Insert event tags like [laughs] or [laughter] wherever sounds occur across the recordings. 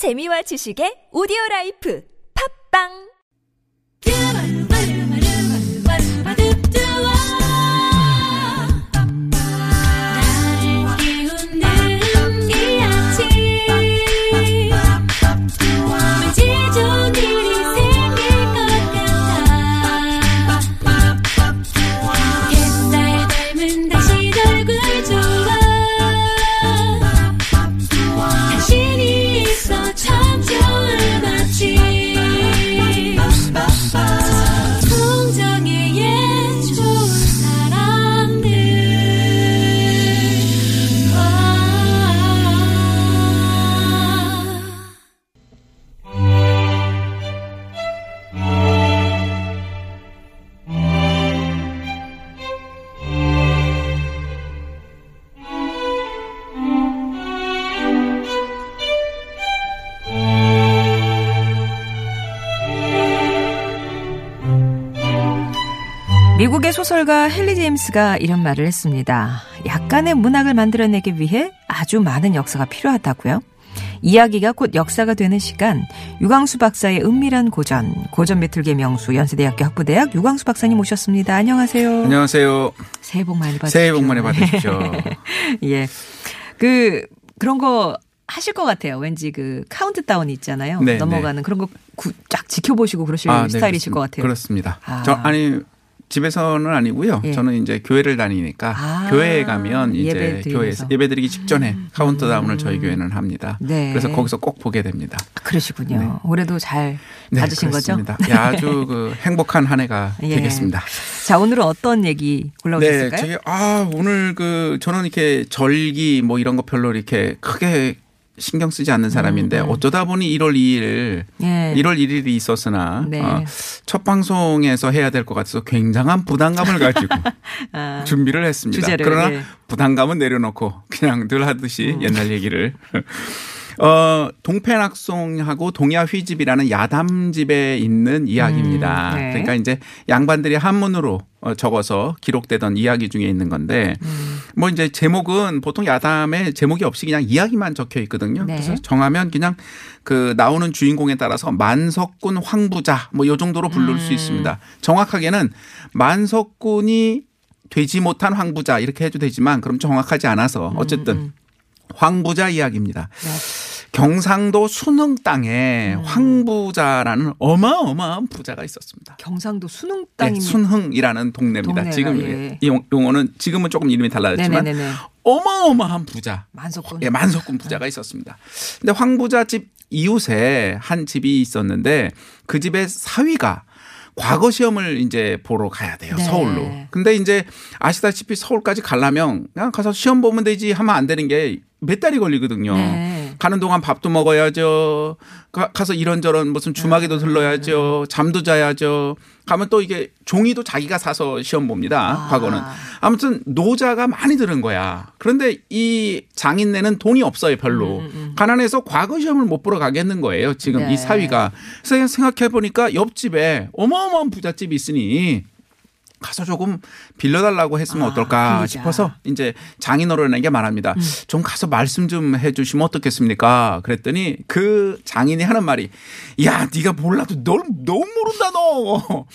재미와 지식의 오디오 라이프. 팝빵 미국의 소설가 헨리 제임스가 이런 말을 했습니다. 약간의 문학을 만들어내기 위해 아주 많은 역사가 필요하다고요. 이야기가 곧 역사가 되는 시간 유광수 박사의 은밀한 고전 고전 비틀기 명수 연세대학교 학부대학 유광수 박사님 모셨습니다. 안녕하세요. 안녕하세요. 새해 복 많이 받으십시오. 새해 복 많이 받으십시오. [laughs] 예. 그 그런 거 하실 것 같아요. 왠지 그 카운트다운 있잖아요. 네, 넘어가는 그런 거 쫙 지켜보시고 그러실 아, 네, 스타일이실 그렇습니다. 것 같아요. 그렇습니다. 아. 저 아니 집에서는 아니고요. 예. 저는 이제 교회를 다니니까 아, 교회에 가면 이제 예배. 음. 교회에서 예배 드리기 직전에 카운트다운을 저희 교회는 합니다. 네. 그래서 거기서 꼭 보게 됩니다. 그러시군요. 네. 올해도 잘 받으신 거죠? 그렇습니다. 예, 아주 [laughs] 그 행복한 한 해가 예. 되겠습니다. 자, 오늘은 어떤 얘기 네, 골라오셨을까요? 저기 아 오늘 그 저는 이렇게 절기 뭐 이런 거 별로 이렇게 크게 신경 쓰지 않는 사람인데 어쩌다 보니 1월 2일 음, 예. 1월 1일이 있었으나 네. 어, 첫 방송에서 해야 될 것 같아서 굉장한 부담감을 가지고 [laughs] 아, 준비를 했습니다. 주제를, 그러나 예. 부담감은 내려놓고 그냥 늘 하듯이 음. 옛날 얘기를 [laughs] 어, 동패낙송하고 동야 휘집이라는 야담집에 있는 이야기입니다. 음, 네. 그러니까 이제 양반들이 한문으로 어, 적어서 기록되던 이야기 중에 있는 건데 음. 뭐 이제 제목은 보통 야담에 제목이 없이 그냥 이야기만 적혀 있거든요. 네. 그래서 정하면 그냥 그 나오는 주인공에 따라서 만석군 황부자 뭐 요 정도로 부를 음. 수 있습니다. 정확하게는 만석군이 되지 못한 황부자 이렇게 해도 되지만 그럼 정확하지 않아서 어쨌든 황부자 이야기입니다. 경상도 순흥 땅에 황부자라는 어마어마한 부자가 있었습니다. 경상도 수능 네, 땅입니다. 순흥이라는 동네입니다. 동네가, 지금 예. 이 용- 용어는 지금은 조금 이름이 달라졌지만 네네네네. 어마어마한 부자, 만석군. 예, 만석군 부자가 있었습니다. 근데 황부자 집 이웃에 한 집이 있었는데 그 집의 사위가 과거 시험을 이제 보러 가야 돼요. 네. 서울로. 근데 이제 아시다시피 서울까지 가려면 그냥 가서 시험 보면 되지 하면 안 되는 게 몇 달이 걸리거든요. 네. 가는 동안 밥도 먹어야죠. 가, 서 이런저런 무슨 주막에도 네. 들러야죠. 잠도 자야죠. 가면 또 이게 종이도 자기가 사서 시험 봅니다. 아. 과거는. 아무튼 노자가 많이 들은 거야. 그런데 이 장인네는 돈이 없어요, 별로. 가난해서 과거 시험을 못 보러 가겠는 거예요. 지금 음, 네. 이 사위가. 그래서 생각해 보니까 옆집에 어마어마한 부잣집이 있으니 가서 조금 빌려달라고 했으면 아, 어떨까 빌리자. 싶어서 이제 장인어른에게 말합니다. 음. 좀 가서 말씀 좀 해주시면 어떻겠습니까? 그랬더니 그 장인이 하는 말이 야 네가 몰라도 널 너무 모른다 너.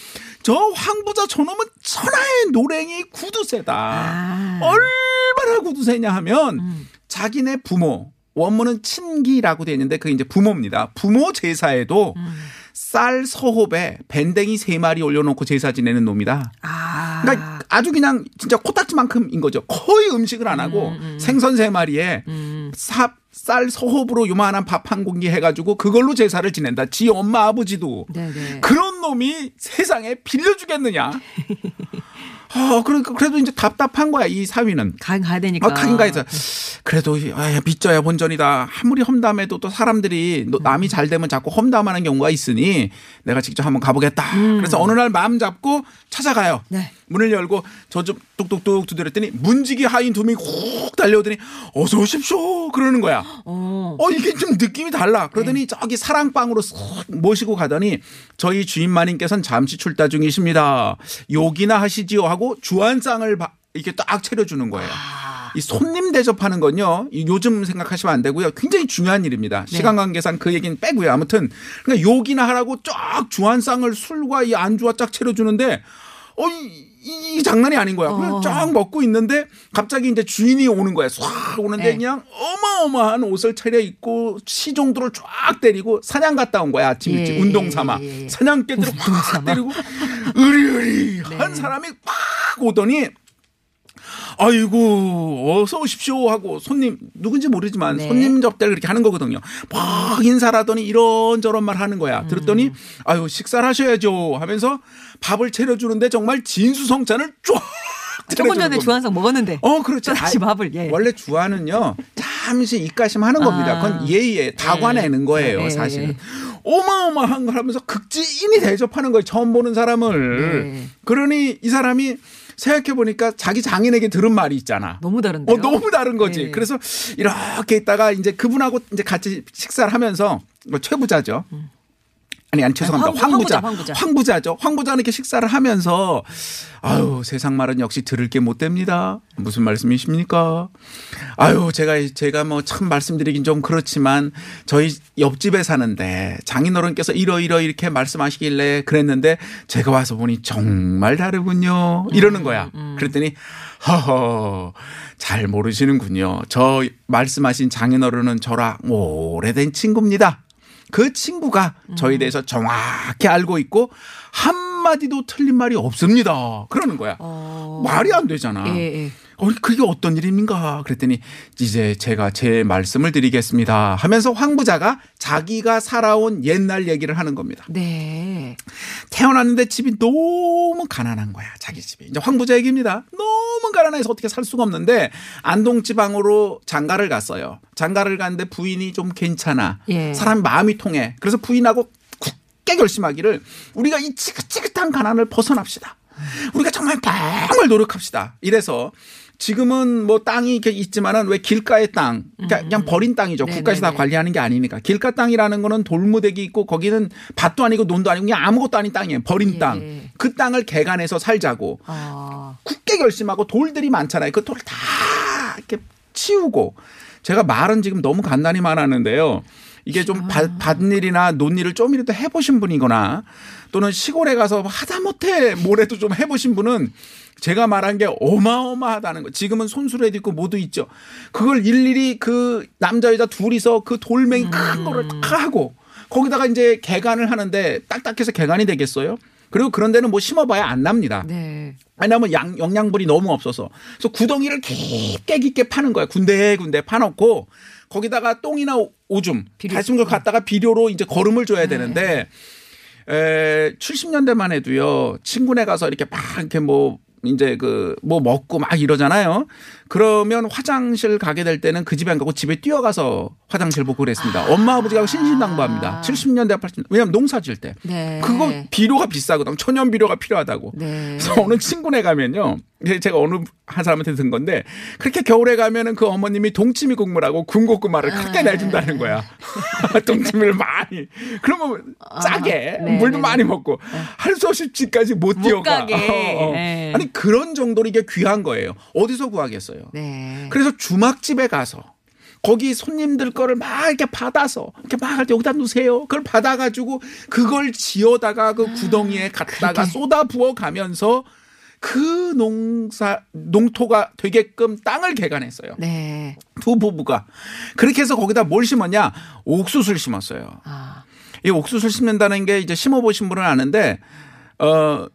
저 황부자 저놈은 천하의 노랭이 구두쇠다. 아. 얼마나 구두쇠냐 하면 음. 자기네 부모 원문은 친기라고 되어 있는데 그게 이제 부모입니다. 부모 제사에도 음. 쌀 서홉에 밴댕이 세 마리 올려놓고 제사 지내는 놈이다. 아. 그러니까 아주 그냥 진짜 코딱지만큼인 거죠. 거의 음식을 안 하고 생선 세 마리에 음. 삽, 쌀 서홉으로 요만한 밥 한 공기 해가지고 그걸로 제사를 지낸다. 지 엄마 아버지도. 네네. 그런 놈이 세상에 빌려주겠느냐. [laughs] 아, 그러니까 그래도 이제 답답한 거야, 이 사위는. 가, 가야 되니까. 아, 가긴 가야죠. 그래도 아, 빚져야 본전이다. 아무리 험담해도 또 사람들이 너- 남이 잘 되면 자꾸 험담하는 경우가 있으니 내가 직접 한번 가보겠다. 그래서 어느 날 마음 잡고 찾아가요. 네. 문을 열고 저 좀 뚝뚝뚝 두드렸더니 문지기 하인 두 명이 훅 달려오더니 어서 오십시오 그러는 거야. 어. 어 이게 좀 느낌이 달라. 그러더니 저기 사랑방으로 쓱 모시고 가더니 저희 주인 마님께서는 잠시 출타 중이십니다. 욕이나 하시지요 하고 주안상을 바- 이렇게 딱 차려주는 거예요. 이 손님 대접하는 건요. 이 요즘 생각하시면 안 되고요. 굉장히 중요한 일입니다. 네. 시간 관계상 그 얘기는 빼고요. 아무튼 그러니까 욕이나 하라고 쫙 주한상을 술과 이 안주와 쫙 차려주는데 어, 이, 이, 이 장난이 아닌 거야. 그냥 어. 쫙 먹고 있는데 갑자기 이제 주인이 오는 거야. 싹 오는데 네. 그냥 어마어마한 옷을 차려 입고 시종도를 쫙 때리고 사냥 갔다 온 거야. 아침 일찍 예, 운동 삼아. 예, 예. 사냥개들을 확. 때리고 으리으리한 네. 사람이 팍 오더니 아이고 어서 오십시오 하고 손님 누군지 모르지만 네. 손님 접대를 그렇게 하는 거거든요. 막 인사를 하더니 이런저런 말 하는 거야. 들었더니 아유 식사를 하셔야죠 하면서 밥을 차려주는데 정말 진수성찬을 쫙 조금 차려주는 전에. 주한상 먹었는데. 어, 그렇죠. [laughs] 다시 아, 밥을, 예. 원래 주안은요, 잠시 입가심 하는 겁니다. 그건 아. 예의에 다관내는 거예요, 예, 사실은. 예. 어마어마한 걸 하면서 극지인이 대접하는 거예요, 처음 보는 사람을. 네. 그러니 이 사람이 생각해 보니까 자기 장인에게 들은 말이 있잖아. 너무 다른데요. 어, 너무 다른 거지. 네. 그래서 이렇게 있다가 이제 그분하고 이제 같이 식사를 하면서 뭐 최부자죠. 아니, 아니, 죄송합니다. 황- 황부자. 황부자, 황부자. 황부자 죠. 황부자는 이렇게 식사를 하면서 아유, 세상 말은 역시 들을 게 못 됩니다. 무슨 말씀이십니까? 아유, 제가, 제가 뭐 참 말씀드리긴 좀 그렇지만 저희 옆집에 사는데 장인어른께서 이러이러 이렇게 말씀하시길래 그랬는데 제가 와서 보니 정말 다르군요. 이러는 거야. 그랬더니 허허, 잘 모르시는군요. 저 말씀하신 장인어른은 저랑 오래된 친구입니다. 그 친구가 저에 대해서 정확히 알고 있고 한마디도 틀린 말이 없습니다. 그러는 거야. 어. 말이 안 되잖아. 예, 예. 어, 그게 어떤 일입니까? 그랬더니 이제 제가 제 말씀을 드리겠습니다. 하면서 황 부자가 자기가 살아온 옛날 얘기를 하는 겁니다. 네. 태어났는데 집이 너무 가난한 거야. 자기 집이. 이제 황 부자 얘기입니다. 너무 가난해서 어떻게 살 수가 없는데 안동 지방으로 장가를 갔어요. 장가를 갔는데 부인이 좀 괜찮아. 예. 사람 마음이 통해. 그래서 부인하고 굳게 결심하기를 우리가 이 지긋지긋한 가난을 벗어납시다. 우리가 정말 정말 노력합시다. 이래서 지금은 뭐 땅이 이렇게 있지만은 왜 길가의 땅, 그러니까 그냥 버린 땅이죠. 음. 네네네. 국가에서 다 관리하는 게 아니니까. 길가 땅이라는 거는 돌무대기 있고 거기는 밭도 아니고 논도 아니고 그냥 아무것도 아닌 땅이에요. 버린 예. 땅. 그 땅을 개간해서 살자고 아. 굳게 결심하고 돌들이 많잖아요. 그 돌을 다 이렇게 치우고 제가 말은 지금 너무 간단히 말하는데요. 이게 좀 밭, 밭일이나 논일을 좀이라도 해보신 분이거나 또는 시골에 가서 하다못해 뭐래도 좀 해보신 분은 제가 말한 게 어마어마하다는 거. 지금은 손수레도 있고 모두 있죠. 그걸 일일이 그 남자 여자 둘이서 그 돌멩이 큰 거를 다 하고 거기다가 이제 개간을 하는데 딱딱해서 개간이 되겠어요? 그리고 그런 데는 뭐 심어봐야 안 납니다. 네. 왜냐하면 양, 영양분이 너무 없어서. 그래서 구덩이를 깊게 깊게 파는 거야. 군데군데 파놓고 거기다가 똥이나 오- 오줌. 다시은 걸 갖다가 비료로 이제 거름을 줘야 되는데 에, 70년대만 해도요. 친구네 가서 이렇게 막 이렇게 뭐 이제 그 뭐 먹고 막 이러잖아요. 그러면 화장실 가게 될 때는 그 집에 안 가고 집에 뛰어가서 화장실 보고 그랬습니다. 엄마 아버지가 신신당부합니다. 70년대 80년대 왜냐하면 농사 지을 때 네. 그거 비료가 비싸거든. 천연 비료가 필요하다고. 네. 그래서 어느 친구네 가면요. 제가 어느 한 사람한테 든 건데 그렇게 겨울에 가면은 그 어머님이 동치미 국물하고 군고구마를 크게 아. 내준다는 거야. [laughs] 동치미를 많이. 그러면 짜게 네, 물도 네, 많이 먹고 할 수 없이 집까지 못 못 뛰어가. 어, 어. 네. 아니 그런 정도로 이게 귀한 거예요. 어디서 구하겠어요. 네. 그래서 주막집에 가서 거기 손님들 거를 막 이렇게 받아서 이렇게 막 여기다 놓으세요. 그걸 받아가지고 그걸 지어다가 그 구덩이에 갖다가. 쏟아 부어 가면서 그 농사 농토가 되게끔 땅을 개간했어요. 네. 두 부부가 그렇게 해서 거기다 뭘 심었냐 옥수수를 심었어요. 아. 이 옥수수를 심는다는 게 이제 심어보신 분은 아는데 어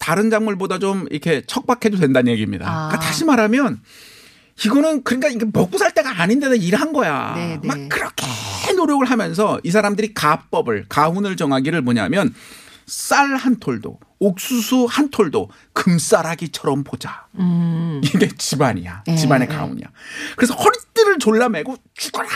다른 작물보다 좀 이렇게 척박해도 된다는 얘기입니다. 아. 그러니까 다시 말하면 이거는 그러니까 이게 먹고 살 때가 아닌데도 일한 거야. 네, 네. 막 그렇게 노력을 하면서 이 사람들이 가법을 가훈을 정하기를 뭐냐면 쌀 한 톨도 옥수수 한 톨도 금싸라기처럼 보자. 음. 이게 집안이야. 예, 집안의 예. 가훈이야. 그래서 허리띠를 졸라매고 죽어라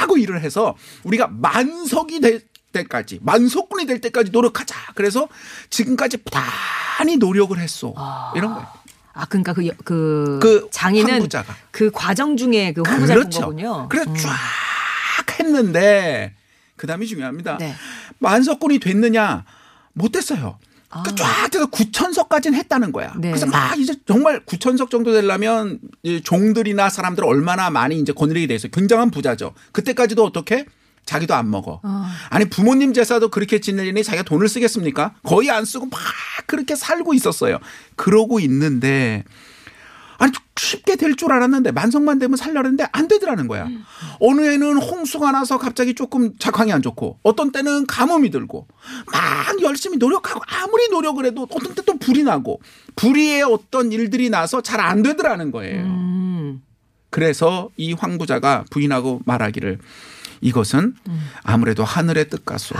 하고 일을 해서 우리가 만석이 될 때까지 만석군이 될 때까지 노력하자. 그래서 지금까지 부단히 노력을 했어. 이런 거예요. 아, 그러니까 그, 여- 그, 그 장인은 황부자가. 그 과정 중에 그 황부자를 본 그렇죠. 거군요. 그래서 음. 쫙 했는데 그다음이 중요합니다. 네. 만석군이 됐느냐 못 됐어요. 그쫙 돼서 9천석까지는 했다는 거야. 네. 그래서 막 이제 정말 9천석 정도 되려면 이 종들이나 사람들 얼마나 많이 이제 거느리게 돼 있어요. 굉장한 부자죠. 그때까지도 어떻게? 자기도 안 먹어. 아니 부모님 제사도 그렇게 지내려니 자기가 돈을 쓰겠습니까? 거의 안 쓰고 막 그렇게 살고 있었어요. 그러고 있는데 아니 쉽게 될 줄 알았는데 만성만 되면 살려는데 안 되더라는 거야. 어느 해는 홍수가 나서 갑자기 조금 작황이 안 좋고 어떤 때는 가뭄이 들고 막 열심히 노력하고 아무리 노력을 해도 어떤 때 또 불이 나고 불의의 어떤 일들이 나서 잘 안 되더라는 거예요. 음. 그래서 이 황부자가 부인하고 말하기를 이것은 아무래도 하늘의 뜻같소.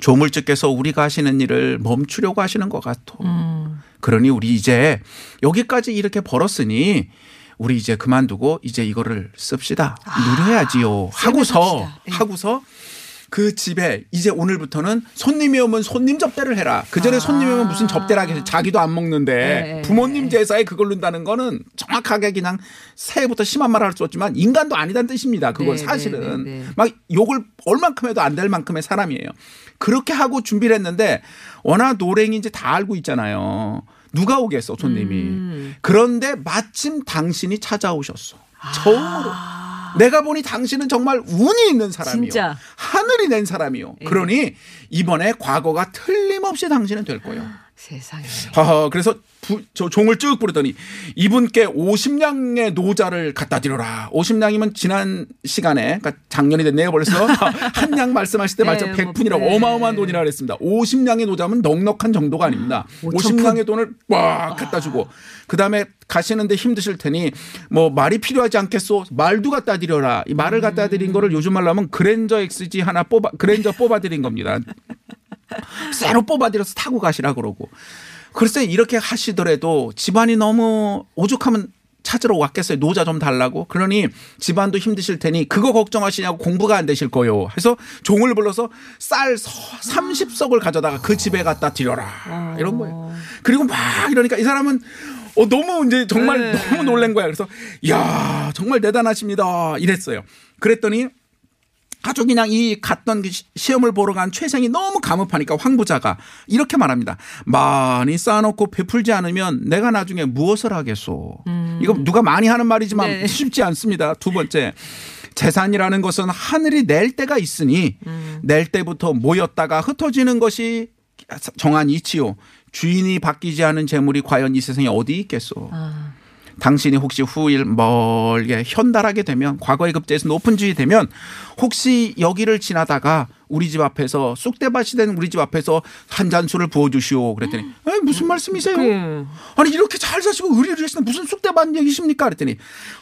조물주께서 우리가 하시는 일을 멈추려고 하시는 것 같아. 그러니 우리 이제 여기까지 이렇게 벌었으니 우리 이제 그만두고 이제 이거를 씁시다. 누려야지요. 하고서 씁시다. 네. 하고서 그 집에 이제 오늘부터는 손님이 오면 손님 접대를 해라. 그 전에 손님이 오면 무슨 접대를 하겠어. 자기도 안 먹는데 네. 부모님 제사에 그걸 넣는다는 거는 정확하게 그냥 새해부터 심한 말을 할 수 없지만 인간도 아니다는 뜻입니다. 그건 네, 사실은 네, 네, 네. 막 욕을 얼만큼 해도 안 될 만큼의 사람이에요. 그렇게 하고 준비를 했는데 워낙 노랭인지 다 알고 있잖아요. 누가 오겠어 손님이. 음. 그런데 마침 당신이 찾아오셨어. 아. 처음으로. 내가 보니 당신은 정말 운이 있는 사람이요. 진짜. 하늘이 낸 사람이요. 예. 그러니 이번에 과거가 틀림없이 당신은 될 거예요. 세상에. 하하, 그래서 부- 저 종을 쭉 부르더니 이분께 50냥의 노자를 갖다 드려라. 50냥이면 지난 시간에, 그러니까 작년이 됐네요 벌써. [laughs] 한 냥 말씀하실 때 네, 말씀 뭐, 100푼이라고 네. 어마어마한 돈이라 그랬습니다. 50냥의 노자면 넉넉한 정도가 아닙니다. 5,000 50냥의 돈을 꽉 갖다 주고 그 다음에 가시는데 힘드실 테니 뭐 말이 필요하지 않겠소? 말도 갖다 드려라. 이 말을 갖다 드린 거를 요즘 말로 하면 그랜저 XG 하나 뽑아, 그랜저 뽑아 드린 겁니다. 새로 뽑아들여서 타고 가시라 그러고. 글쎄 이렇게 하시더라도 집안이 너무 오죽하면 찾으러 왔겠어요. 노자 좀 달라고. 그러니 집안도 힘드실 테니 그거 걱정하시냐고 공부가 안 되실 거요. 해서 종을 불러서 쌀 30석을 가져다가 그 집에 갖다 드려라. 이런 거예요. 그리고 막 이러니까 이 사람은 어, 너무 이제 정말 네. 너무 놀란 거야. 그래서 야 정말 대단하십니다. 이랬어요. 그랬더니 그냥 이 갔던 그 시- 시험을 보러 간 최생이 너무 감업하니까 황부자가 이렇게 말합니다. 많이 쌓아놓고 베풀지 않으면 내가 나중에 무엇을 하겠소. 이거 누가 많이 하는 말이지만 네. 쉽지 않습니다. 두 번째. 재산이라는 것은 하늘이 낼 때가 있으니 낼 때부터 모였다가 흩어지는 것이 정한 이치요. 주인이 바뀌지 않은 재물이 과연 이 세상에 어디 있겠소. 아. 당신이 혹시 후일 멀게 현달하게 되면 과거의 급제에서 높은 주이 되면 혹시 여기를 지나다가 우리 집 앞에서 쑥대밭이 된 우리 집 앞에서 한 잔 술을 부어주시오 그랬더니 에 무슨 말씀이세요? 그, 아니 이렇게 잘 사시고 의리의리하시는 무슨 쑥대밭 얘기십니까? 그랬더니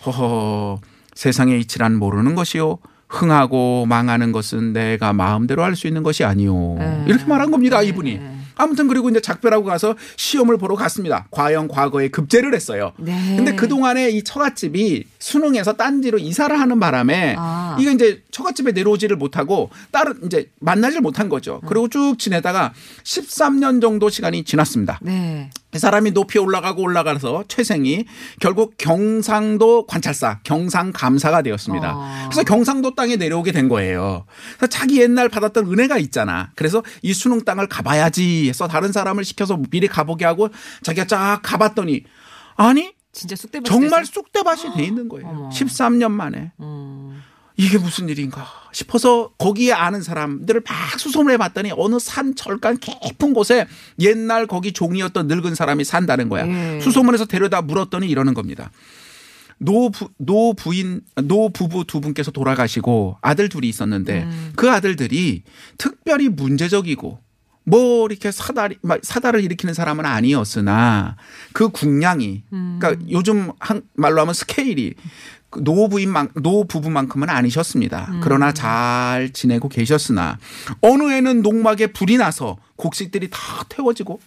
허허 세상의 이치란 모르는 것이요. 흥하고 망하는 것은 내가 마음대로 할 수 있는 것이 아니오. 네. 이렇게 말한 겁니다, 이분이. 아무튼 그리고 이제 작별하고 가서 시험을 보러 갔습니다. 과연 과거에 급제를 했어요. 네. 근데 그동안에 이 처갓집이 수능에서 딴지로 이사를 하는 바람에 아. 이게 이제 처갓집에 내려오지를 못하고 다른 이제 만나질 못한 거죠. 그리고 쭉 지내다가 13년 정도 시간이 지났습니다. 네. 이 사람이 높이 올라가고 올라가서 최생이 결국 경상도 관찰사, 경상감사가 되었습니다. 어. 그래서 경상도 땅에 내려오게 된 거예요. 그래서 자기 옛날 받았던 은혜가 있잖아. 그래서 이 수능 땅을 가봐야지 해서 다른 사람을 시켜서 미리 가보게 하고 자기가 쫙 가봤더니 아니 진짜 쑥대밭 정말 쑥대밭이 돼 있는 거예요. [gasps] 어머. 13년 만에. 음. 이게 무슨 일인가 싶어서 거기에 아는 사람들을 막 수소문해 봤더니 어느 산 철간 깊은 곳에 옛날 거기 종이었던 늙은 사람이 산다는 거야. 예. 수소문해서 데려다 물었더니 이러는 겁니다. 노부, 노부인, 노부부 두 분께서 돌아가시고 아들 둘이 있었는데 그 아들들이 특별히 문제적이고 뭐 이렇게 사다리, 막 사다를 일으키는 사람은 아니었으나 그 국량이 그러니까 요즘 한 말로 하면 스케일이 그 노부인만 노부부만큼은 아니셨습니다. 그러나 잘 지내고 계셨으나 어느 해는 농막에 불이 나서 곡식들이 다 태워지고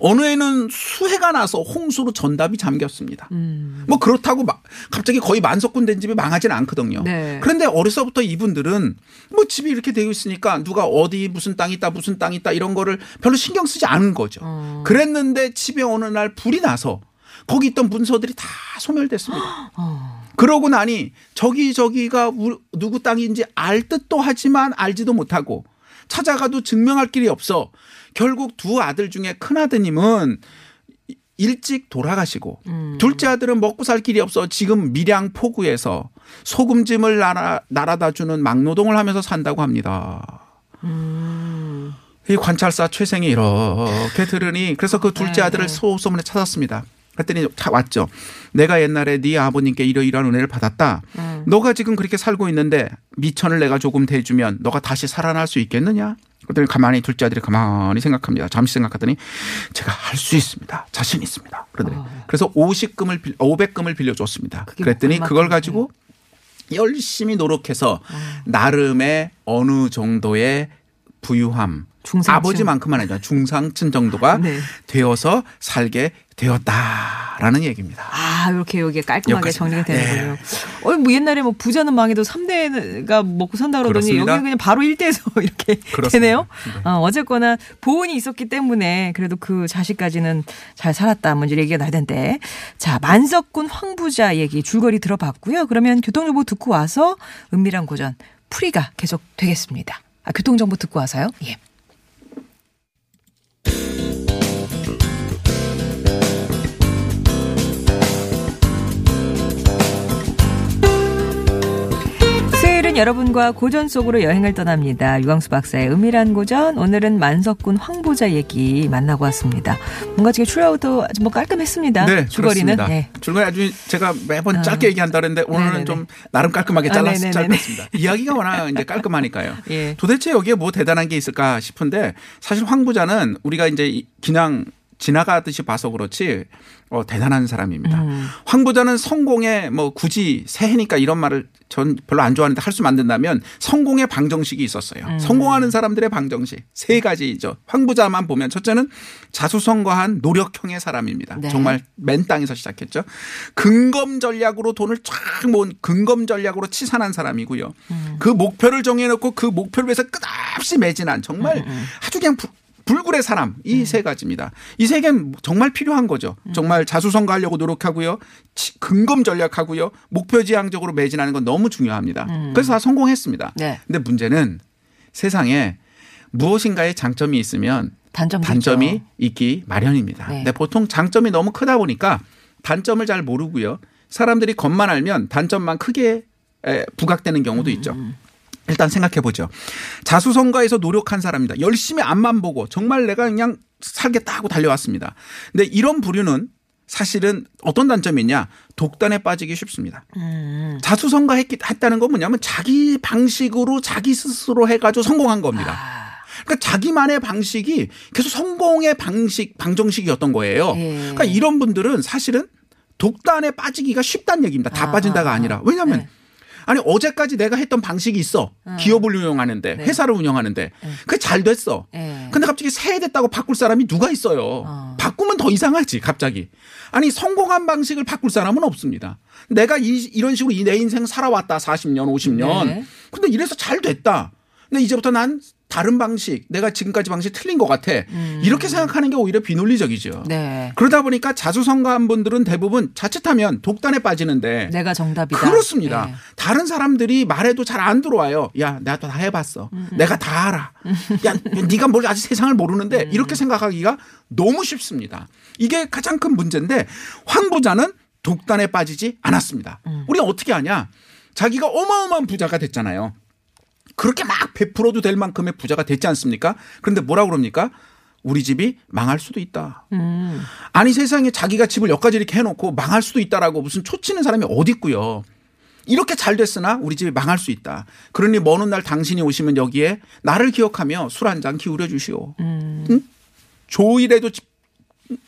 어느 해는 수해가 나서 홍수로 전답이 잠겼습니다. 음. 뭐 그렇다고 막 갑자기 거의 만석군 된 집이 망하지는 않거든요. 네. 그런데 어려서부터 이분들은 뭐 집이 이렇게 되어 있으니까 누가 어디 무슨 땅 있다 무슨 땅 있다 이런 거를 별로 신경 쓰지 않은 거죠. 어. 그랬는데 집에 어느 날 불이 나서 거기 있던 문서들이 다 소멸됐습니다. 어. 그러고 나니 저기 저기가 우- 누구 땅인지 알 듯도 하지만 알지도 못하고 찾아가도 증명할 길이 없어. 결국 두 아들 중에 큰 아드님은 일찍 돌아가시고 둘째 아들은 먹고 살 길이 없어 지금 밀양 포구에서 소금짐을 날아, 날아다 주는 막노동을 하면서 산다고 합니다. 이 관찰사 최생이 이렇게 들으니 그래서 그 둘째 네, 아들을 네. 소소문에 찾았습니다. 그랬더니 다 왔죠. 내가 옛날에 네 아버님께 이러이러한 은혜를 받았다. 음. 너가 지금 그렇게 살고 있는데 미천을 내가 조금 대주면 너가 다시 살아날 수 있겠느냐? 그랬더니 가만히 둘째 아들이 가만히 생각합니다. 잠시 생각하더니 제가 할 수 있습니다. 자신 있습니다. 그러더니 그래서 50금을 500금을 빌려줬습니다. 어. 그랬더니 그걸 가지고 열심히 노력해서 어. 나름의 어느 정도의 부유함 중상층. 아버지만큼은 아니죠 중상층 정도가 네. 되어서 살게 되었다라는 얘기입니다. 아, 이렇게 여기 깔끔하게 정리가 여기까지입니다. 되는군요. 어, 뭐 옛날에 뭐 부자는 망해도 3대가 먹고 산다 그러더니. 여기는 그냥 바로 1대에서 [laughs] 이렇게 그렇습니다. 되네요. 네. 어, 어쨌거나 보온이 있었기 때문에 그래도 그 자식까지는 잘 살았다. 먼저 얘기가 나던데. 자, 만석군 황부자 얘기 줄거리 들어봤고요. 그러면 교통정보 듣고 와서 은밀한 고전 풀이가 계속 되겠습니다. 아, 교통정보 듣고 와서요. 예. 여러분과 고전 속으로 여행을 떠납니다. 유광수 박사의 은밀한 고전. 오늘은 만석군 황보자 얘기 만나고 왔습니다. 뭔가 지금 출라우도 아주 뭐 깔끔했습니다. 네, 줄거리는. 예. 줄거리 아주 제가 매번 아. 짧게 얘기한다는데 오늘은 네네네. 좀 나름 깔끔하게 아, 잘랐, 네네네네. 짧았습니다. 이야기가 워낙 이제 깔끔하니까요. [laughs] 예. 도대체 여기에 뭐 대단한 게 있을까 싶은데 사실 황부자는 우리가 이제 이- 그냥 지나가듯이 봐서 그렇지 어, 대단한 사람입니다. 음. 황부자는 성공에 뭐 굳이 새해니까 이런 말을 전 별로 안 좋아하는데 할 수만 든다면 성공의 방정식이 있었어요. 음. 성공하는 사람들의 방정식 세 가지죠. 황부자만 보면 첫째는 자수성가한 노력형의 사람입니다. 네. 정말 맨 땅에서 시작했죠. 근검 전략으로 돈을 쫙 모은 근검 전략으로 치산한 사람이고요. 음. 그 목표를 정해놓고 그 목표를 위해서 끝없이 매진한 정말 음, 아주 그냥 불- 불굴의 사람 이 세 가지입니다. 이 세 개는 정말 필요한 거죠. 음. 정말 자수성가하려고 노력하고요. 치- 근검 전략하고요. 목표 지향적으로 매진하는 건 너무 중요합니다. 그래서 다 성공했습니다. 음. 네. 근데 문제는 세상에 무엇인가의 장점이 있으면 단점도 단점이. 있기 마련입니다. 네. 근데 보통 장점이 너무 크다 보니까 단점을 잘 모르고요. 사람들이 겉만 알면 단점만 크게 에, 부각되는 경우도 있죠. 음. 일단 생각해 보죠. 자수성가에서 노력한 사람입니다. 열심히 앞만 보고 정말 내가 그냥 살겠다 하고 달려왔습니다. 근데 이런 부류는 사실은 어떤 단점이 있냐? 독단에 빠지기 쉽습니다. 음. 자수성가 했, 했다는 건 뭐냐면 자기 방식으로 자기 스스로 해가지고 성공한 겁니다. 아. 그러니까 자기만의 방식이 계속 성공의 방식, 방정식이었던 거예요. 예. 그러니까 이런 분들은 사실은 독단에 빠지기가 쉽다는 얘기입니다. 다 아, 빠진다가 아, 아니라. 왜냐하면 네. 아니 어제까지 내가 했던 방식이 있어. 기업을 운영하는데 네. 회사를 운영하는데 그게 잘 됐어. 예. 근데 갑자기 새해 됐다고 바꿀 사람이 누가 있어요. 어. 바꾸면 더 이상하지 갑자기. 아니 성공한 방식을 바꿀 사람은 없습니다. 내가 이, 이런 식으로 이내 인생 살아왔다 40년 50년. 네. 근데 이래서 잘 됐다. 근데 이제부터 난 다른 방식 내가 지금까지 방식 틀린 것 같아. 이렇게 생각하는 게 오히려 비논리적이죠. 음. 네. 그러다 보니까 자수성가한 분들은 대부분 자칫하면 독단에 빠지는데 내가 정답이다. 그렇습니다. 예. 다른 사람들이 말해도 잘 안 들어와요. 야, 내가 또다 해봤어. 음, 내가 다 알아. 야, 네가 뭘 아직 세상을 모르는데 음. 이렇게 생각하기가 너무 쉽습니다. 이게 가장 큰 문제인데 황부자는 독단에 빠지지 않았습니다. 음. 우리 어떻게 하냐? 자기가 어마어마한 부자가 됐잖아요. 그렇게 막 베풀어도 될 만큼의 부자가 됐지 않습니까? 그런데 뭐라 그럽니까? 우리 집이 망할 수도 있다. 음. 아니 세상에 자기가 집을 여기까지 이렇게 해놓고 망할 수도 있다라고 무슨 초치는 사람이 어디 있고요. 이렇게 잘 됐으나 우리 집이 망할 수 있다. 그러니 먼 훗날 당신이 오시면 여기에 나를 기억하며 술 한 잔 기울여 주시오. 응? 조일에도 집-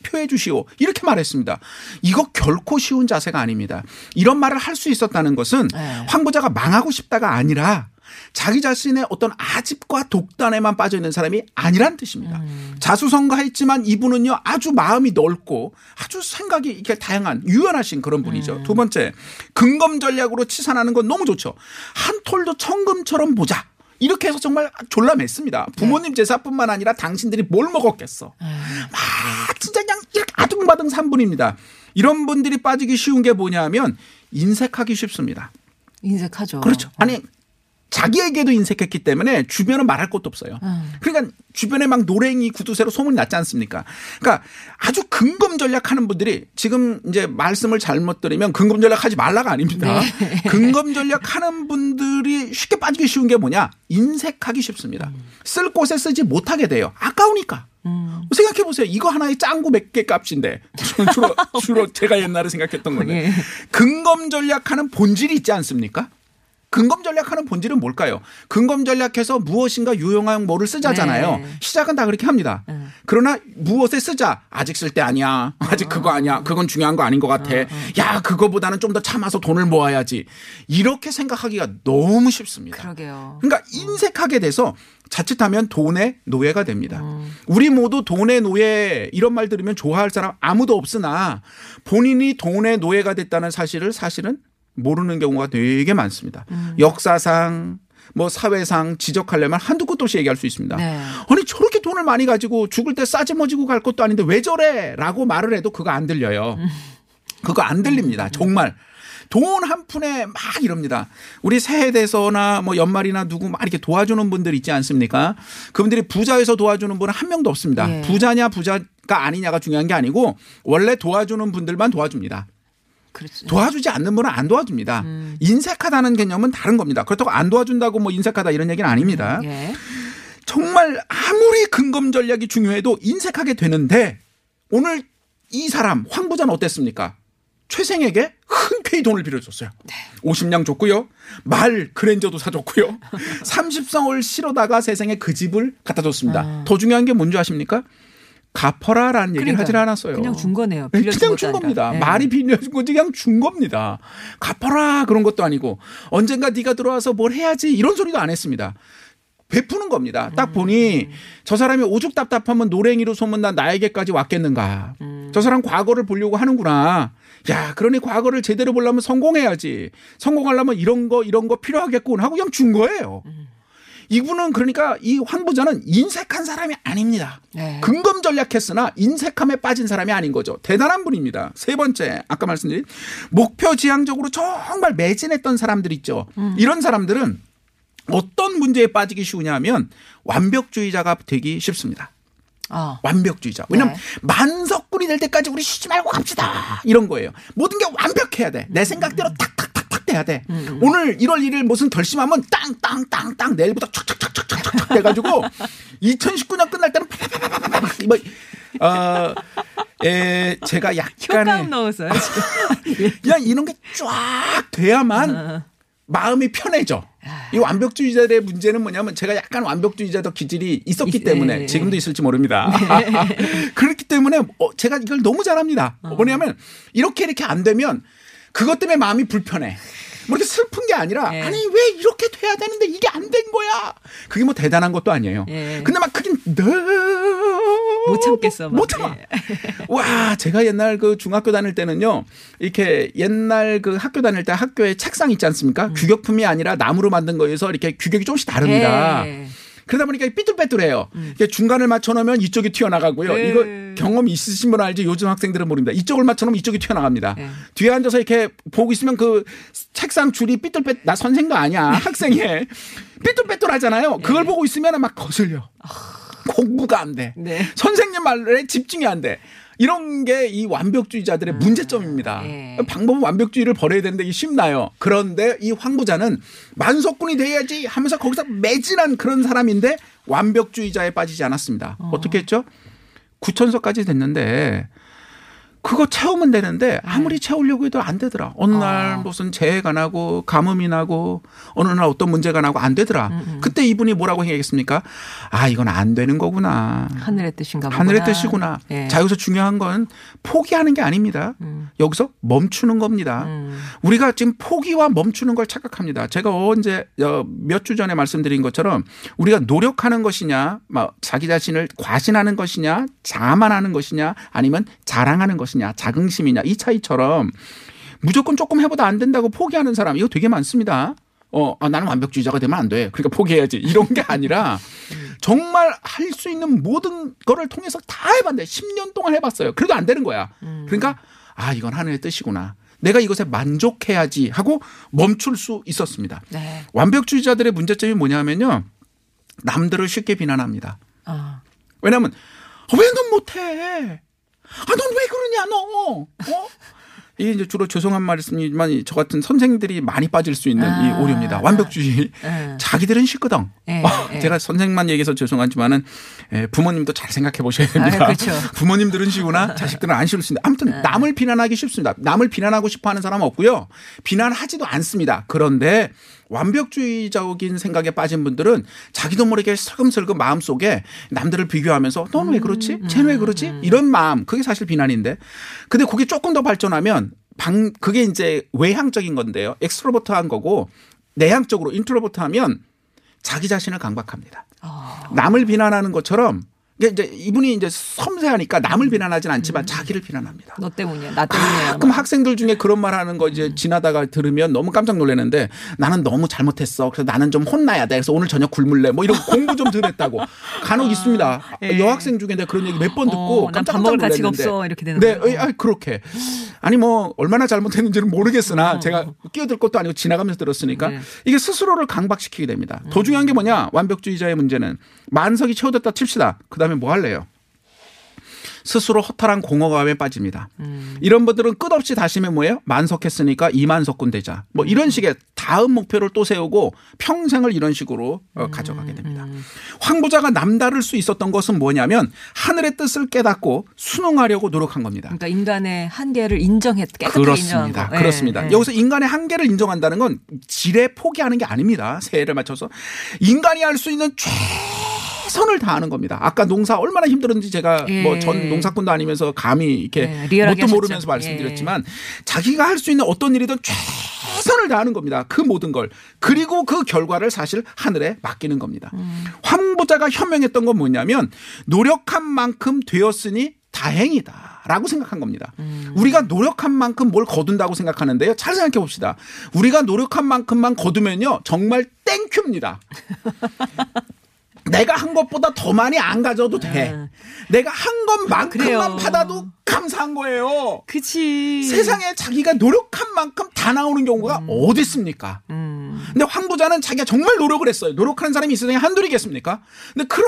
표해 주시오. 이렇게 말했습니다. 이거 결코 쉬운 자세가 아닙니다. 이런 말을 할 수 있었다는 것은 네. 황부자가 망하고 싶다가 아니라 자기 자신의 어떤 아집과 독단에만 빠져 있는 사람이 아니란 뜻입니다. 자수성가했지만 이분은요 아주 마음이 넓고 아주 생각이 이렇게 다양한 유연하신 그런 분이죠. 두 번째 근검 전략으로 치산하는 건 너무 좋죠. 한 톨도 청금처럼 보자. 이렇게 해서 정말 졸라맸습니다. 부모님 제사뿐만 아니라 당신들이 뭘 먹었겠어. 막 진짜 그냥 이렇게 아둥바둥 산 분입니다. 이런 분들이 빠지기 쉬운 게 뭐냐면 인색하기 쉽습니다. 인색하죠. 그렇죠. 아니 자기에게도 인색했기 때문에 주변은 말할 것도 없어요. 음. 그러니까 주변에 막 노랭이 구두쇠로 소문이 났지 않습니까? 그러니까 아주 근검 전략하는 분들이 지금 이제 말씀을 잘못 드리면 근검 전략하지 말라가 아닙니다. 네. 근검 전략하는 분들이 쉽게 빠지기 쉬운 게 뭐냐? 인색하기 쉽습니다. 쓸 곳에 쓰지 못하게 돼요. 아까우니까. 음. 생각해 보세요. 이거 하나에 짱구 몇 개 값인데 주로, 주로, 주로 제가 옛날에 생각했던 건데 예. 근검 전략하는 본질이 있지 않습니까? 근검 전략하는 본질은 뭘까요? 근검 전략해서 무엇인가 유용한 뭐를 쓰자잖아요. 네. 시작은 다 그렇게 합니다. 음. 그러나 무엇에 쓰자? 아직 쓸 때 아니야. 아직 그거 아니야. 그건 중요한 거 아닌 것 같아. 야, 그거보다는 좀 더 참아서 돈을 모아야지. 이렇게 생각하기가 너무 쉽습니다. 그러게요. 그러니까 인색하게 돼서 자칫하면 돈의 노예가 됩니다. 음. 우리 모두 돈의 노예 이런 말 들으면 좋아할 사람 아무도 없으나 본인이 돈의 노예가 됐다는 사실을 사실은 모르는 경우가 되게 많습니다. 음. 역사상 뭐 사회상 지적하려면 한두 끝도 없이 얘기할 수 있습니다. 네. 아니 저렇게 돈을 많이 가지고 죽을 때 싸지머지고 갈 것도 아닌데 왜 저래라고 말을 해도 그거 안 들려요. 그거 안 들립니다. 정말. 돈 한 푼에 막 이럽니다. 우리 새해 돼서나 뭐 연말이나 누구 막 이렇게 도와주는 분들 있지 않습니까? 그분들이 부자에서 도와주는 분은 한 명도 없습니다. 예. 부자냐 부자가 아니냐가 중요한 게 아니고 원래 도와주는 분들만 도와줍니다. 그렇죠. 도와주지 않는 분은 안 도와줍니다. 음. 인색하다는 개념은 다른 겁니다. 그렇다고 안 도와준다고 뭐 인색하다 이런 얘기는 아닙니다. 예. 정말 아무리 근검 전략이 중요해도 인색하게 되는데 오늘 이 사람 황 부자는 어땠습니까? 최생에게 흔쾌히 돈을 빌려줬어요. 50냥 줬고요. 말 그랜저도 사줬고요. [laughs] 30성을 실어다가 세상에 그 집을 갖다 줬습니다. 더 중요한 게 뭔지 아십니까? 갚어라라는 얘기를 그러니까 하질 않았어요. 그냥 준 거네요. 네, 빌려준 그냥 준. 겁니다. 예. 말이 빌려준 거지 그냥 준 겁니다. 갚아라 그런 것도 아니고 언젠가 네가 들어와서 뭘 해야지 이런 소리도 안 했습니다. 베푸는 겁니다. 음. 딱 보니 저 사람이 오죽 답답하면 노랭이로 소문난 나에게까지 왔겠는가. 음. 저 사람 과거를 보려고 하는구나. 야, 그러니 과거를 제대로 보려면 성공해야지. 성공하려면 이런 거 이런 거 필요하겠군 하고 그냥 준 거예요. 음. 이분은 그러니까 이 황 부자는 인색한 사람이 아닙니다. 네. 근검 전략했으나 인색함에 빠진 사람이 아닌 거죠. 대단한 분입니다. 세 번째, 아까 말씀드린 목표 지향적으로 정말 매진했던 사람들 있죠. 음. 이런 사람들은 어떤 문제에 빠지기 쉬우냐 하면 완벽주의자가 되기 쉽습니다. 아. 완벽주의자. 왜냐면 네. 만석군이 될 때까지 우리 쉬지 말고 갑시다. 이런 거예요. 모든 게 완벽해야 돼. 내 생각대로 탁탁탁탁 돼야 돼. 오늘 1월 1일 무슨 결심하면 땅땅땅땅 내일부터 촥촥촥촥촥 돼가지고 [laughs] 2019년 끝날 때는 파파파파파파 뭐, 어, 에, 제가 효과음 약간의 넣었어요. [laughs] 그냥 이런 게 쫙 돼야만 마음이 편해져. 이 완벽주의자들의 문제는 뭐냐면 제가 약간 완벽주의자적 기질이 있었기 있- 때문에 네. 지금도 있을지 모릅니다. [laughs] 그렇기 때문에 어, 제가 이걸 너무 잘합니다. 뭐냐면 이렇게 이렇게 안 되면 그것 때문에 마음이 불편해. 뭐 이렇게 슬픈 게 아니라 예. 아니 왜 이렇게 돼야 되는데 이게 안 된 거야. 그게 뭐 대단한 것도 아니에요. 예. 근데 막 그게 너무 못 참겠어. 막. 못 참아. 예. [laughs] 와, 제가 옛날 그 중학교 다닐 때는요, 이렇게 옛날 그 학교 다닐 때 학교에 책상 있지 않습니까? 음. 규격품이 아니라 나무로 만든 거에서 이렇게 규격이 조금씩 다릅니다. 예. 그러다 보니까 삐뚤빼뚤해요. 이게 중간을 맞춰놓으면 이쪽이 튀어나가고요. 네. 이거 경험 있으신 분 알지? 요즘 학생들은 모릅니다. 이쪽을 맞춰놓으면 이쪽이 튀어나갑니다. 네. 뒤에 앉아서 이렇게 보고 있으면 그 책상 줄이 삐뚤빼, 나 선생도 아니야. [laughs] 학생이. 삐뚤빼뚤하잖아요. 그걸 보고 있으면 막 거슬려. 공부가 안 돼. 네. 선생님 말에 집중이 안 돼. 이런 게 이 완벽주의자들의 문제점입니다. 예. 방법은 완벽주의를 버려야 되는데 이게 쉽나요? 그런데 이 황부자는 만석군이 돼야지 하면서 거기서 매진한 그런 사람인데 완벽주의자에 빠지지 않았습니다. 어. 떻게 했죠? 9천서까지 됐는데 그거 채우면 되는데 아무리 채우려고 해도 안 되더라. 어느 날 아. 무슨 재해가 나고 가뭄이 나고 어느 날 어떤 문제가 나고 안 되더라. 그때 이분이 뭐라고 얘기했습니까? 아 이건 안 되는 거구나. 하늘의 뜻인가 보구나. 하늘의 뜻이구나. 예. 자 여기서 중요한 건 포기하는 게 아닙니다. 음. 여기서 멈추는 겁니다. 음. 우리가 지금 포기와 멈추는 걸 착각합니다. 제가 언제 몇 주 전에 말씀드린 것처럼 우리가 노력하는 것이냐, 막 자기 자신을 과신하는 것이냐, 자만하는 것이냐, 아니면 자랑하는 것이냐, 자긍심이냐 이 차이처럼 무조건 조금 해보다 안 된다고 포기하는 사람 이거 되게 많습니다. 어, 아, 나는 완벽주의자가 되면 안 돼. 그러니까 포기해야지. 이런 게 아니라 정말 할 수 있는 모든 거를 통해서 다 해봤는데 10년 동안 해봤어요. 그래도 안 되는 거야. 그러니까 아, 이건 하늘의 뜻이구나. 내가 이것에 만족해야지 하고 멈출 수 있었습니다. 네. 완벽주의자들의 문제점이 뭐냐면요. 남들을 쉽게 비난합니다. 아. 왜냐하면 왜 넌 못해? 아, 넌 왜 그러냐, 너? 어? 이게 이제 주로 죄송한 말씀이지만 이저 같은 선생들이 많이 빠질 수 있는 아. 이 오류입니다. 완벽주의. 네. 자기들은 싫거든. 예, 어, 예. 제가 선생만 얘기해서 죄송하지만은 예, 부모님도 잘 생각해 보셔야 됩니다. 아, 그렇죠. [laughs] 부모님들은 쉬구나 자식들은 안 쉬울 수 있는데 아무튼 남을 비난하기 쉽습니다. 남을 비난하고 싶어 하는 사람 은 없고요. 비난하지도 않습니다. 그런데 완벽주의적인 생각에 빠진 분들은 자기도 모르게 슬금슬금 마음속에 남들을 비교하면서 넌왜 그렇지? 쟤는 왜 그러지? 이런 마음. 그게 사실 비난인데. 근데 그게 조금 더 발전하면 방 그게 이제 외향적인 건데요. extrovert한 거고 내향적으로 introvert 하면 자기 자신을 강박합니다. 남을 비난하는 것처럼 이게 이제 이분이 이제 섬세하니까 남을 비난하진 않지만 자기를 비난합니다. 너 때문이야. 나 때문이야. 가끔 학생들 중에 그런 말 하는 거 이제 지나다가 들으면 너무 깜짝 놀라는데 나는 너무 잘못했어. 그래서 나는 좀 혼나야 돼. 그래서 오늘 저녁 굶을래. 뭐 이런 공부 좀 덜 했다고. [laughs] 간혹 있습니다. 예. 여학생 중에 내가 그런 얘기 몇 번 듣고 어, 깜짝 난밥 먹을 놀랐는데. 가치가 없어. 이렇게 되는 네, 거예요. 아, 그렇게. 아니 뭐 얼마나 잘못했는지는 모르겠으나 어. 제가 끼어들 것도 아니고 지나가면서 들었으니까 네. 이게 스스로를 강박시키게 됩니다. 더 중요한 게 뭐냐? 완벽주의자의 문제는 만석이 채워졌다 칩시다. 그다음에 뭐 할래요? 스스로 허탈한 공허감에 빠집니다. 음. 이런 분들은 끝없이 다시면 뭐예요? 만석했으니까 이만석군 되자. 뭐 이런 식의 다음 목표를 또 세우고 평생을 이런 식으로 어, 음, 가져가게 됩니다. 황 부자가 남다를 수 있었던 것은 뭐냐면 하늘의 뜻을 깨닫고 순응하려고 노력한 겁니다. 그러니까 인간의 한계를 인정했 깨끗하게 인정한 그렇습니다. 거. 예, 그렇습니다. 예. 여기서 인간의 한계를 인정한다는 건 지레 포기하는 게 아닙니다. 새해를 맞춰서 인간이 할 수 있는 최 선을 다하는 겁니다. 아까 농사 얼마나 힘들었는지 제가 예. 뭐전 농사꾼도 아니면서 감히 이렇게 예, 뭣도. 모르면서 말씀드렸지만 자기가 할 수 있는 어떤 일이든 최선을 다하는 겁니다. 그 모든 걸 그리고 그 결과를 사실 하늘에 맡기는 겁니다. 음. 황부자가 현명했던 건 뭐냐면 노력한 만큼 되었으니 다행이다. 라고 생각한 겁니다. 음. 우리가 노력한 만큼 뭘 거둔다고 생각하는데요. 잘 생각해 봅시다. 우리가 노력한 만큼만 거두면요. 정말 thank you입니다. [laughs] 내가 한 것보다 더 많이 안 가져도 돼. 내가 한 것만큼만. 받아도 감사한 거예요. 그치. 세상에 자기가 노력한 만큼 다 나오는 경우가 어디 있습니까? 음. 근데 황 부자는 자기가 정말 노력을 했어요. 노력하는 사람이 이 세상에 한둘이겠습니까? 근데 그런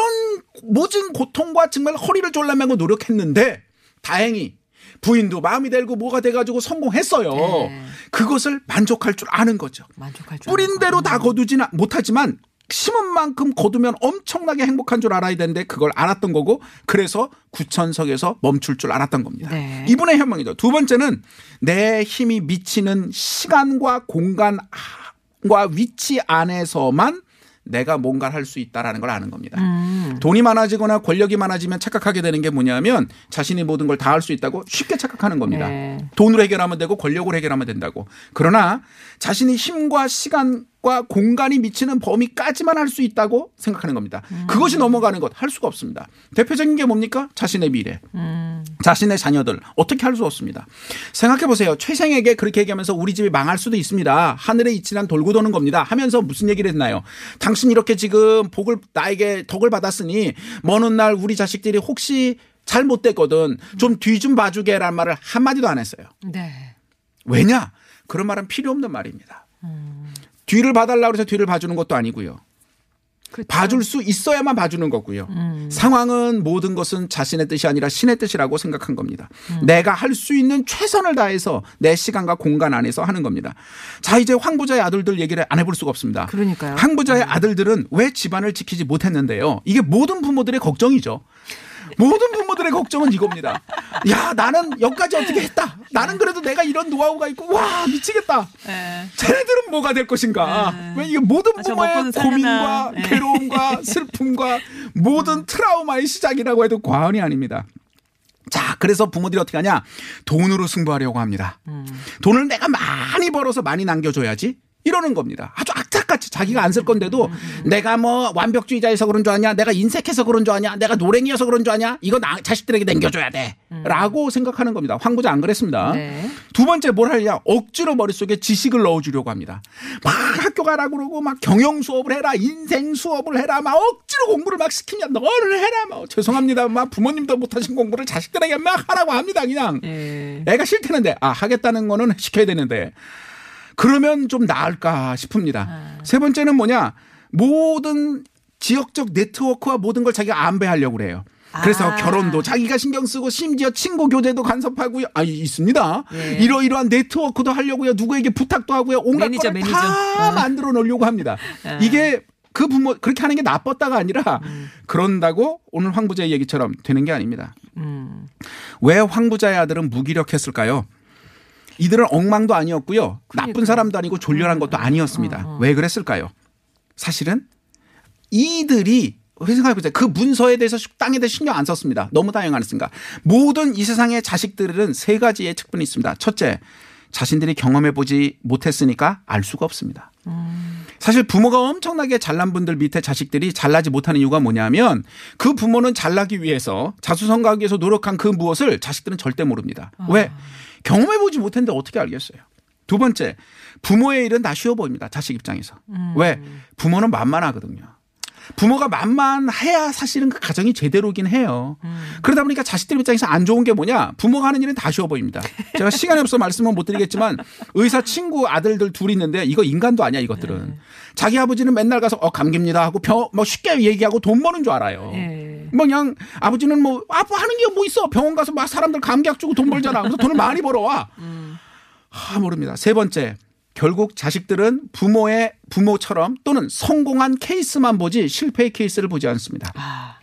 모진 고통과 정말 허리를 졸라매고 노력했는데 다행히 부인도 마음이 들고 뭐가 돼가지고 성공했어요. 네. 그것을 만족할 줄 아는 거죠. 만족할 줄 뿌린. 대로 다 거두진 못하지만 심은 만큼 거두면 엄청나게 행복한 줄 알아야 되는데 그걸 알았던 거고 그래서 구천석에서 멈출 줄 알았던 겁니다. 네. 이분의 현명이죠. 두 번째는 내 힘이 미치는 시간과 공간과 위치 안에서만 내가 뭔가를 할 수 있다라는 걸 아는 겁니다. 음. 돈이 많아지거나 권력이 많아지면 착각하게 되는 게 뭐냐면 자신이 모든 걸 다 할 수 있다고 쉽게 착각하는 겁니다. 네. 돈으로 해결하면 되고 권력으로 해결하면 된다고. 그러나 자신이 힘과 시간 과 공간이 미치는 범위까지만 할 수 있다고 생각하는 겁니다. 그것이 넘어가는 것 할 수가 없습니다. 대표적인 게 뭡니까? 자신의 미래. 자신의 자녀들 어떻게 할 수 없습니다. 생각해 보세요. 최생에게 그렇게 얘기하면서 우리 집이 망할 수도 있습니다. 하늘에 이치난 돌고 도는 겁니다. 하면서 무슨 얘기를 했나요? 당신 이렇게 지금 복을 나에게 덕을 받았으니 먼 훗날 우리 자식들이 혹시 잘못됐거든 좀 뒤좀 봐주게라는 말을 한마디도 안 했어요. 네. 왜냐? 그런 말은 필요 없는 말입니다. 뒤를 봐달라고 해서 뒤를 봐주는 것도 아니고요. 그렇죠. 봐줄 수 있어야만 봐주는 거고요. 상황은 모든 것은 자신의 뜻이 아니라 신의 뜻이라고 생각한 겁니다. 내가 할 수 있는 최선을 다해서 내 시간과 공간 안에서 하는 겁니다. 자, 이제 황부자의 아들들 얘기를 안 해볼 수가 없습니다. 그러니까요. 황부자의 아들들은 왜 집안을 지키지 못했는데요. 이게 모든 부모들의 걱정이죠. 모든 부모들의 걱정은 이겁니다. 야, 나는 여기까지 어떻게 했다. 나는 그래도 내가 이런 노하우가 있고, 와, 미치겠다. 네. 쟤네들은 뭐가 될 것인가? 왜 이게 모든 아, 저 부모의. 고민과 네. 괴로움과 [laughs] 슬픔과 모든 트라우마의 시작이라고 해도 과언이 아닙니다. 자, 그래서 부모들이 어떻게 하냐? 돈으로 승부하려고 합니다. 음. 돈을 내가 많이 벌어서 많이 남겨줘야지. 이러는 겁니다. 아주 악착같이 자기가 안 쓸 건데도 내가 뭐 완벽주의자여서 그런 줄 아냐? 내가 인색해서 그런 줄 아냐? 내가 노랭이여서 그런 줄 아냐? 이거 나 자식들에게 남겨줘야 돼. 라고 생각하는 겁니다. 황 부자 안 그랬습니다. 네. 두 번째 뭘 하냐? 억지로 머릿속에 지식을 넣어주려고 합니다. 막 학교 가라 그러고 막 경영 수업을 해라, 인생 수업을 해라, 막 억지로 공부를 막 시키면 너를 해라, 막 죄송합니다, 막 부모님도 못하신 공부를 자식들에게 막 하라고 합니다, 그냥. 예. 애가 싫다는데 아 하겠다는 거는 시켜야 되는데 그러면 좀 나을까 싶습니다. 세 번째는 뭐냐 모든 지역적 네트워크와 모든 걸 자기가 안배하려고 그래요. 그래서 아. 결혼도 자기가 신경 쓰고 심지어 친구 교제도 간섭하고요. 아 있습니다. 예. 이러이러한 네트워크도 하려고요. 누구에게 부탁도 하고요. 온갖 매니저, 걸 매니저. 다 어. 만들어 놓으려고 합니다. 아. 이게 그 부모 그렇게 하는 게 나빴다가 아니라 음. 그런다고 오늘 황부자의 얘기처럼 되는 게 아닙니다. 음. 왜 황부자의 아들은 무기력했을까요? 이들은 엉망도 아니었고요. 나쁜 사람도 아니고 졸렬한 것도 아니었습니다. 왜 그랬을까요? 사실은 이들이 생각해보세요. 그 문서에 대해서 땅에 대해 신경 안 썼습니다. 너무 다양하니까. 모든 이 세상의 자식들은 세 가지의 특징이 있습니다. 첫째, 자신들이 경험해보지 못했으니까 알 수가 없습니다. 사실 부모가 엄청나게 잘난 분들 밑에 자식들이 잘나지 못하는 이유가 뭐냐면 그 부모는 잘나기 위해서 자수성가하기 위해서 노력한 그 무엇을 자식들은 절대 모릅니다. 왜? 경험해보지 못했는데 어떻게 알겠어요? 두 번째, 부모의 일은 다 쉬워 보입니다. 자식 입장에서. 왜? 부모는 만만하거든요. 부모가 만만해야 사실은 그 가정이 제대로긴 해요. 그러다 보니까 자식들 입장에서 안 좋은 게 뭐냐? 부모가 하는 일은 다 쉬워 보입니다. 제가 시간이 없어 말씀은 못 드리겠지만 의사 친구 아들들 둘 있는데 이거 인간도 아니야 이것들은. 자기 아버지는 맨날 가서 어 감기입니다 하고 병, 뭐 쉽게 얘기하고 돈 버는 줄 알아요. 예. 뭐 그냥 아버지는 뭐 아빠 하는 게 뭐 있어 병원 가서 막 사람들 감기약 주고 돈 벌잖아. 그래서 돈을 많이 벌어와. 아 모릅니다. 세 번째 결국 자식들은 부모의 부모처럼 또는 성공한 케이스만 보지 실패의 케이스를 보지 않습니다. 아.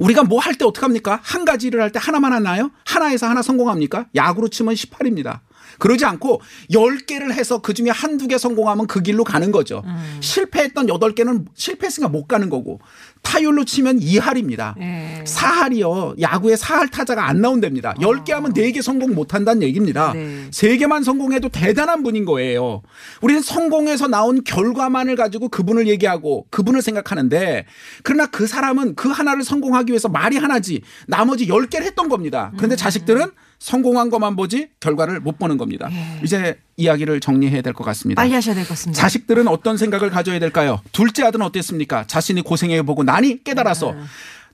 우리가 뭐 할 때 어떡합니까? 한 가지 일을 할 때 하나만 하나요? 하나에서 하나 성공합니까? 야구로 치면 18입니다. 그러지 않고 10개를 해서 그 중에 한두 개 성공하면 그 길로 가는 거죠. 실패했던 8개는 실패했으니까 못 가는 거고 타율로 치면 2할입니다. 예. 사할이요. 야구에 사할 타자가 안 나온답니다. 10개 하면 4개 성공 못 한다는 얘기입니다. 네. 3개만 성공해도 대단한 분인 거예요. 우리는 성공해서 나온 결과만을 가지고 그분을 얘기하고 그분을 생각하는데 그러나 그 사람은 그 하나를 성공하기 위해서 말이 하나지 나머지 10개를 했던 겁니다. 그런데 자식들은 성공한 것만 보지 결과를 못 보는 겁니다. 이제 이야기를 정리해야 될 것 같습니다. 빨리 하셔야 될 것 같습니다. 자식들은 어떤 생각을 가져야 될까요? 둘째 아들은 어땠습니까? 자신이 고생해보고 나니 깨달아서 네.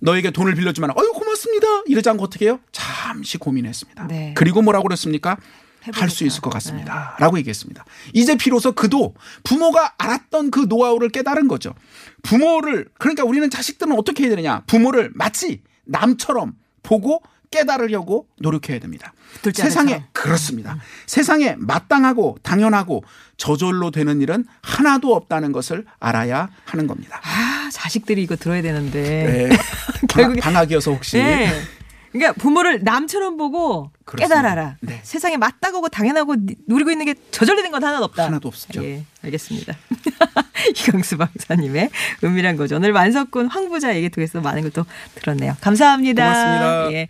너에게 돈을 빌려주면 어유 고맙습니다. 이러지 않고 어떻게 해요? 잠시 고민했습니다. 네. 그리고 뭐라고 그랬습니까? 해보겠다. 할수 있을 것 같습니다. 라고 얘기했습니다. 이제 비로소 그도 부모가 알았던 그 노하우를 깨달은 거죠. 부모를, 그러니까 우리는 자식들은 어떻게 해야 되느냐? 부모를 마치 남처럼 보고 깨달으려고 노력해야 됩니다. 세상에 아들처럼. 그렇습니다. 세상에 마땅하고 당연하고 저절로 되는 일은 하나도 없다는 것을 알아야 하는 겁니다. 아, 자식들이 이거 들어야 되는데. 네. [laughs] 결국에- 방학이어서 혹시 네. 그러니까 부모를 남처럼 보고 그렇습니다. 깨달아라. 네. 세상에 맞다고 당연하고 누리고 있는 게 저절로 된 건 하나도 없다. 하나도 없죠. 예, 알겠습니다. [laughs] 이광수 박사님의 은밀한 거죠. 오늘 만석군 황부자 얘기 통해서 많은 걸또 들었네요. 감사합니다. 고맙습니다. 예.